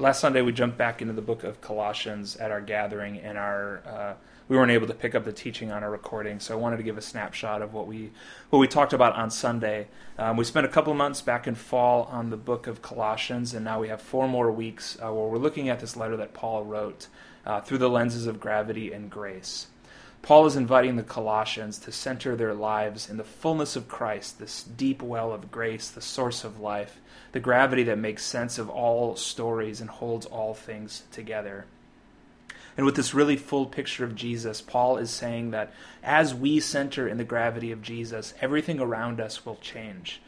last Sunday we jumped back into the book of Colossians at our gathering, and our uh, we weren't able to pick up the teaching on our recording, so I wanted to give a snapshot of what we what we talked about on Sunday. Um, we spent a couple months back in fall on the book of Colossians, and now we have four more weeks uh, where we're looking at this letter that Paul wrote uh, through the lenses of gravity and grace. Paul is inviting the Colossians to center their lives in the fullness of Christ, this deep well of grace, the source of life, the gravity that makes sense of all stories and holds all things together. And with this really full picture of Jesus, Paul is saying that as we center in the gravity of Jesus, everything around us will change.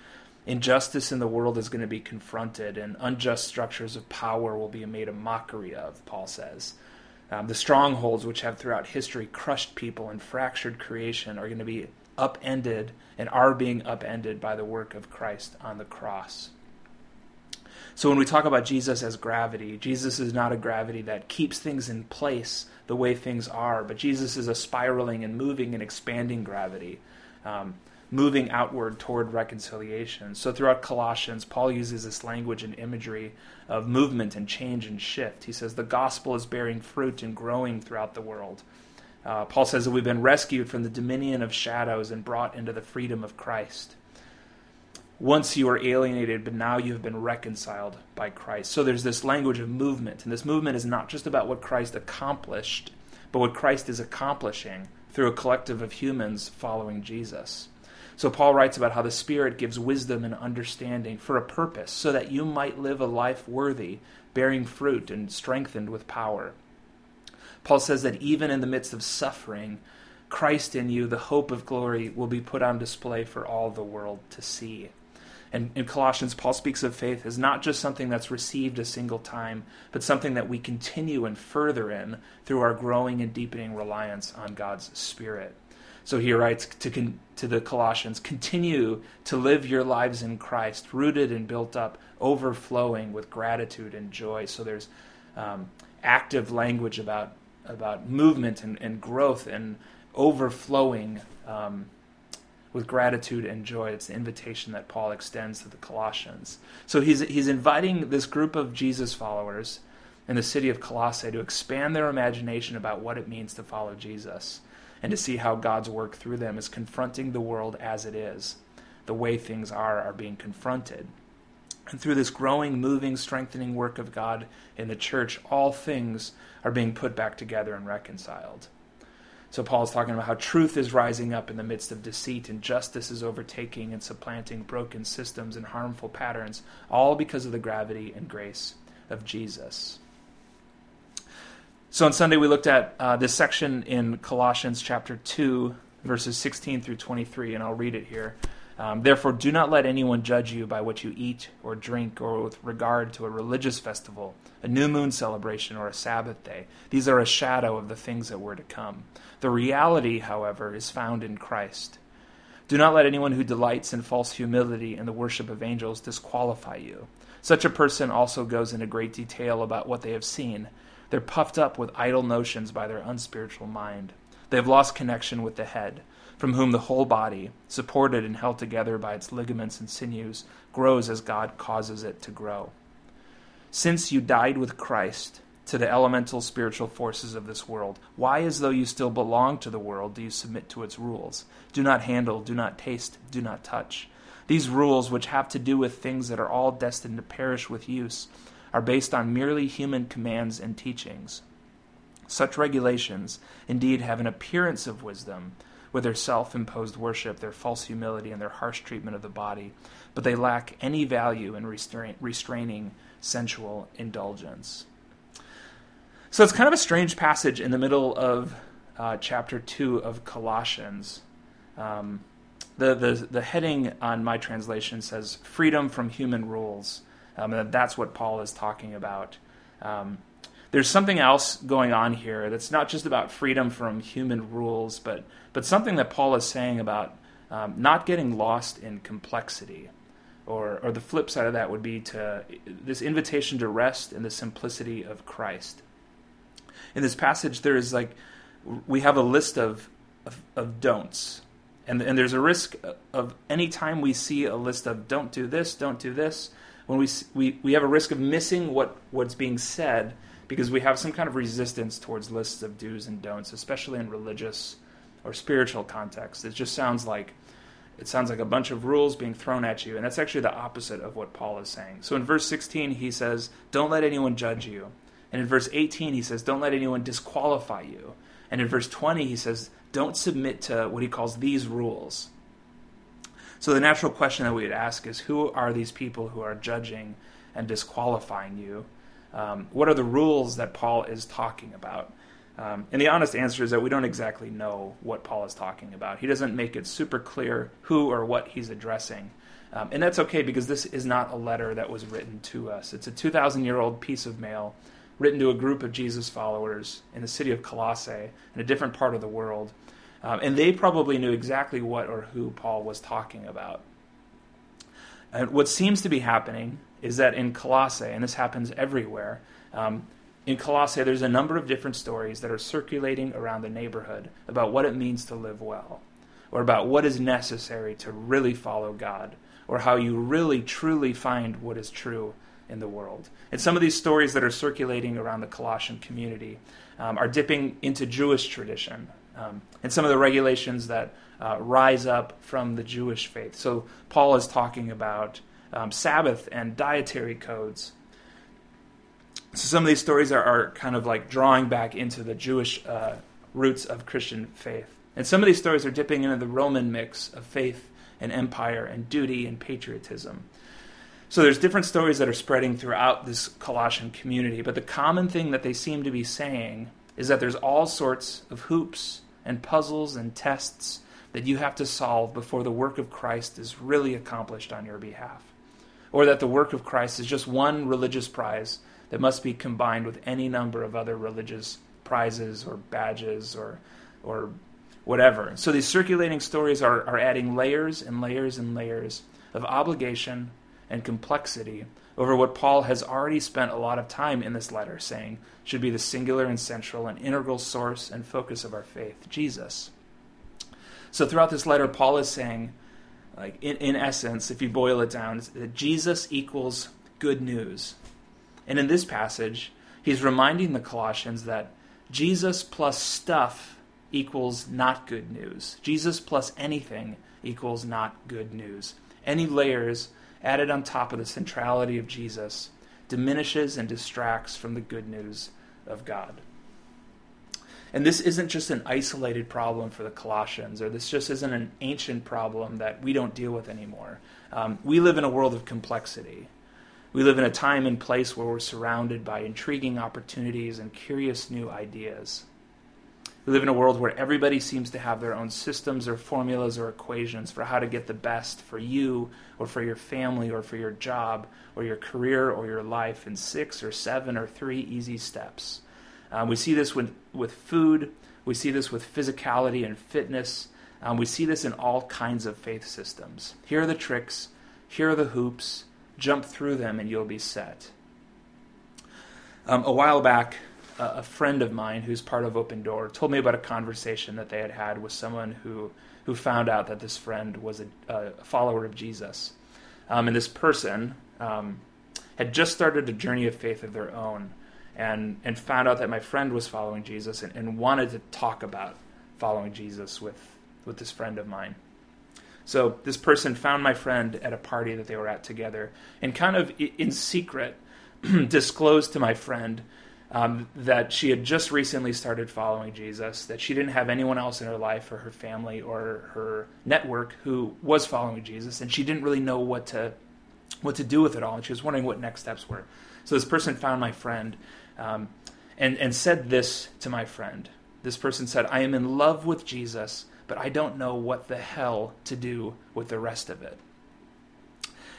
Injustice in the world is going to be confronted, and unjust structures of power will be made a mockery of, Paul says. Um, the strongholds which have throughout history crushed people and fractured creation are going to be upended and are being upended by the work of Christ on the cross. So when we talk about Jesus as gravity, Jesus is not a gravity that keeps things in place the way things are, but Jesus is a spiraling and moving and expanding gravity. Um, moving outward toward reconciliation. So throughout Colossians, Paul uses this language and imagery of movement and change and shift. He says the gospel is bearing fruit and growing throughout the world. Uh, Paul says that we've been rescued from the dominion of shadows and brought into the freedom of Christ. Once you were alienated, but now you have been reconciled by Christ. So there's this language of movement, and this movement is not just about what Christ accomplished, but what Christ is accomplishing through a collective of humans following Jesus. So Paul writes about how the Spirit gives wisdom and understanding for a purpose, so that you might live a life worthy, bearing fruit and strengthened with power. Paul says that even in the midst of suffering, Christ in you, the hope of glory, will be put on display for all the world to see. And in Colossians, Paul speaks of faith as not just something that's received a single time, but something that we continue and further in through our growing and deepening reliance on God's Spirit. So he writes to, con- to the Colossians continue to live your lives in Christ, rooted and built up, overflowing with gratitude and joy. So there's um, active language about, about movement and, and growth and overflowing um, with gratitude and joy. It's the invitation that Paul extends to the Colossians. So he's, he's inviting this group of Jesus followers in the city of Colossae to expand their imagination about what it means to follow Jesus and to see how God's work through them is confronting the world as it is. The way things are are being confronted. And through this growing, moving, strengthening work of God in the church, all things are being put back together and reconciled. So Paul is talking about how truth is rising up in the midst of deceit and justice is overtaking and supplanting broken systems and harmful patterns, all because of the gravity and grace of Jesus. So on Sunday, we looked at uh, this section in Colossians chapter 2, verses 16 through 23, and I'll read it here. Um, Therefore, do not let anyone judge you by what you eat or drink, or with regard to a religious festival, a new moon celebration, or a Sabbath day. These are a shadow of the things that were to come. The reality, however, is found in Christ. Do not let anyone who delights in false humility and the worship of angels disqualify you. Such a person also goes into great detail about what they have seen they're puffed up with idle notions by their unspiritual mind. They have lost connection with the head, from whom the whole body, supported and held together by its ligaments and sinews, grows as God causes it to grow. Since you died with Christ to the elemental spiritual forces of this world, why, as though you still belong to the world, do you submit to its rules? Do not handle, do not taste, do not touch. These rules, which have to do with things that are all destined to perish with use, are based on merely human commands and teachings. Such regulations indeed have an appearance of wisdom, with their self imposed worship, their false humility, and their harsh treatment of the body, but they lack any value in restrain- restraining sensual indulgence. So it's kind of a strange passage in the middle of uh, chapter 2 of Colossians. Um, the, the, the heading on my translation says Freedom from Human Rules. Um, and that's what Paul is talking about. Um, there's something else going on here that's not just about freedom from human rules, but but something that Paul is saying about um, not getting lost in complexity, or or the flip side of that would be to this invitation to rest in the simplicity of Christ. In this passage, there is like we have a list of of, of don'ts, and and there's a risk of any time we see a list of don't do this, don't do this when we, we, we have a risk of missing what, what's being said because we have some kind of resistance towards lists of do's and don'ts, especially in religious or spiritual contexts. It just sounds like it sounds like a bunch of rules being thrown at you, and that's actually the opposite of what Paul is saying. So in verse 16, he says, Don't let anyone judge you. And in verse 18, he says, Don't let anyone disqualify you. And in verse 20, he says, Don't submit to what he calls these rules. So the natural question that we would ask is who are these people who are judging and disqualifying you? Um, what are the rules that Paul is talking about? Um, and the honest answer is that we don't exactly know what Paul is talking about. He doesn't make it super clear who or what he's addressing. Um, and that's okay because this is not a letter that was written to us. It's a 2,000 year old piece of mail written to a group of Jesus followers in the city of Colossae in a different part of the world. Um, and they probably knew exactly what or who Paul was talking about. And what seems to be happening is that in Colossae, and this happens everywhere, um, in Colossae, there's a number of different stories that are circulating around the neighborhood about what it means to live well, or about what is necessary to really follow God, or how you really truly find what is true in the world. And some of these stories that are circulating around the Colossian community um, are dipping into Jewish tradition um, and some of the regulations that uh, rise up from the Jewish faith. So Paul is talking about um, Sabbath and dietary codes. So some of these stories are, are kind of like drawing back into the Jewish uh, roots of Christian faith. And some of these stories are dipping into the Roman mix of faith and empire and duty and patriotism. So there's different stories that are spreading throughout this Colossian community, but the common thing that they seem to be saying is that there's all sorts of hoops and puzzles and tests that you have to solve before the work of Christ is really accomplished on your behalf. Or that the work of Christ is just one religious prize that must be combined with any number of other religious prizes or badges or, or whatever. So these circulating stories are, are adding layers and layers and layers of obligation and complexity over what Paul has already spent a lot of time in this letter saying should be the singular and central and integral source and focus of our faith, Jesus. So throughout this letter, Paul is saying, like in, in essence, if you boil it down, that Jesus equals good news. And in this passage, he's reminding the Colossians that Jesus plus stuff equals not good news. Jesus plus anything equals not good news. Any layers added on top of the centrality of Jesus diminishes and distracts from the good news of God. And this isn't just an isolated problem for the Colossians, or this just isn't an ancient problem that we don't deal with anymore. Um, we live in a world of complexity. We live in a time and place where we're surrounded by intriguing opportunities and curious new ideas. We live in a world where everybody seems to have their own systems or formulas or equations for how to get the best for you or for your family or for your job or your career or your life in six or seven or three easy steps. Um, we see this with, with food, we see this with physicality and fitness. Um, we see this in all kinds of faith systems. Here are the tricks, here are the hoops, jump through them and you'll be set. Um, a while back, a friend of mine who's part of Open Door told me about a conversation that they had had with someone who who found out that this friend was a, a follower of Jesus, um, and this person um, had just started a journey of faith of their own, and and found out that my friend was following Jesus and, and wanted to talk about following Jesus with with this friend of mine. So this person found my friend at a party that they were at together, and kind of in secret disclosed to my friend um, that she had just recently started following Jesus, that she didn't have anyone else in her life or her family or her network who was following Jesus, and she didn't really know what to what to do with it all, and she was wondering what next steps were. So this person found my friend um, and and said this to my friend. This person said, "I am in love with Jesus, but I don't know what the hell to do with the rest of it."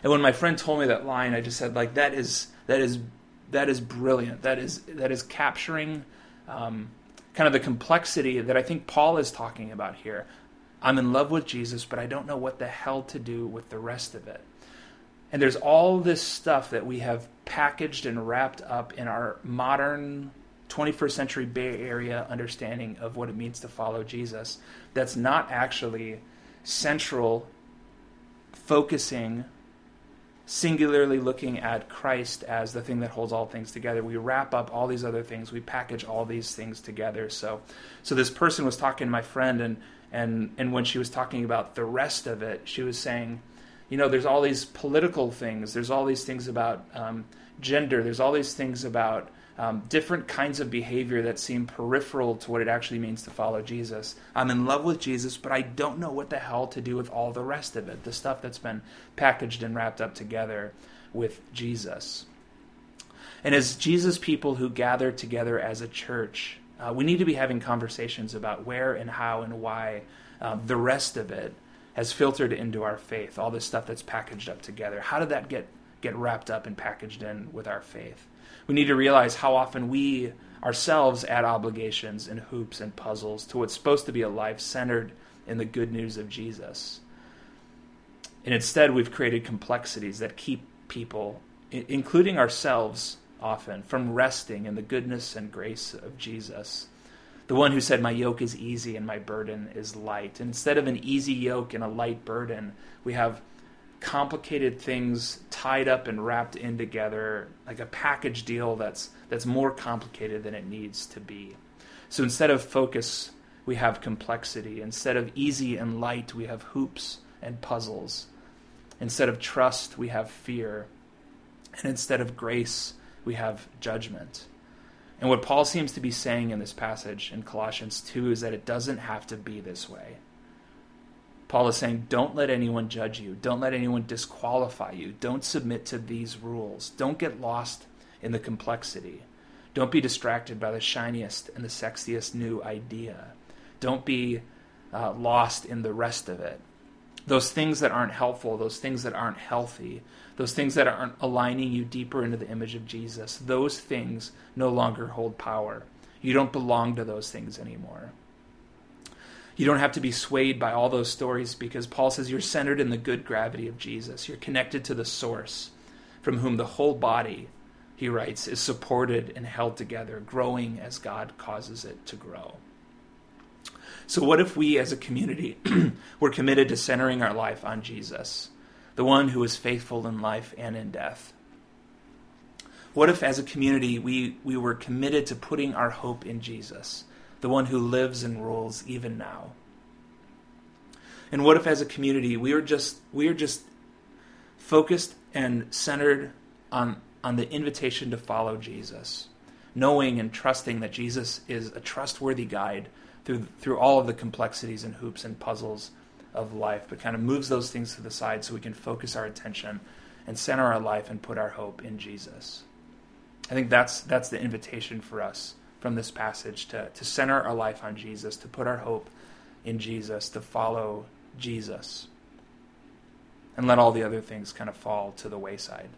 And when my friend told me that line, I just said, "Like that is that is that is brilliant. That is that is capturing um, kind of the complexity that I think Paul is talking about here. I'm in love with Jesus, but I don't know what the hell to do with the rest of it. And there's all this stuff that we have packaged and wrapped up in our modern 21st century Bay Area understanding of what it means to follow Jesus that's not actually central, focusing, singularly looking at Christ as the thing that holds all things together, we wrap up all these other things, we package all these things together. So, so this person was talking to my friend, and and and when she was talking about the rest of it, she was saying, you know, there's all these political things, there's all these things about um, gender, there's all these things about um, different kinds of behavior that seem peripheral to what it actually means to follow Jesus. I'm in love with Jesus, but I don't know what the hell to do with all the rest of it, the stuff that's been packaged and wrapped up together with Jesus. And as Jesus people who gather together as a church, uh, we need to be having conversations about where and how and why um, the rest of it has filtered into our faith, all this stuff that's packaged up together. How did that get, get wrapped up and packaged in with our faith? we need to realize how often we ourselves add obligations and hoops and puzzles to what's supposed to be a life centered in the good news of Jesus. And instead, we've created complexities that keep people, including ourselves often, from resting in the goodness and grace of Jesus. The one who said, My yoke is easy and my burden is light. And instead of an easy yoke and a light burden, we have complicated things tied up and wrapped in together like a package deal that's that's more complicated than it needs to be. So instead of focus, we have complexity. Instead of easy and light, we have hoops and puzzles. Instead of trust, we have fear. And instead of grace, we have judgment. And what Paul seems to be saying in this passage in Colossians 2 is that it doesn't have to be this way. Paul is saying, don't let anyone judge you. Don't let anyone disqualify you. Don't submit to these rules. Don't get lost in the complexity. Don't be distracted by the shiniest and the sexiest new idea. Don't be uh, lost in the rest of it. Those things that aren't helpful, those things that aren't healthy, those things that aren't aligning you deeper into the image of Jesus, those things no longer hold power. You don't belong to those things anymore. You don't have to be swayed by all those stories because Paul says you're centered in the good gravity of Jesus. You're connected to the source from whom the whole body, he writes, is supported and held together, growing as God causes it to grow. So, what if we as a community were committed to centering our life on Jesus, the one who is faithful in life and in death? What if, as a community, we, we were committed to putting our hope in Jesus? The one who lives and rules even now. And what if as a community we are just we are just focused and centered on on the invitation to follow Jesus, knowing and trusting that Jesus is a trustworthy guide through through all of the complexities and hoops and puzzles of life, but kind of moves those things to the side so we can focus our attention and center our life and put our hope in Jesus. I think that's that's the invitation for us from this passage to, to center our life on Jesus, to put our hope in Jesus, to follow Jesus, and let all the other things kind of fall to the wayside.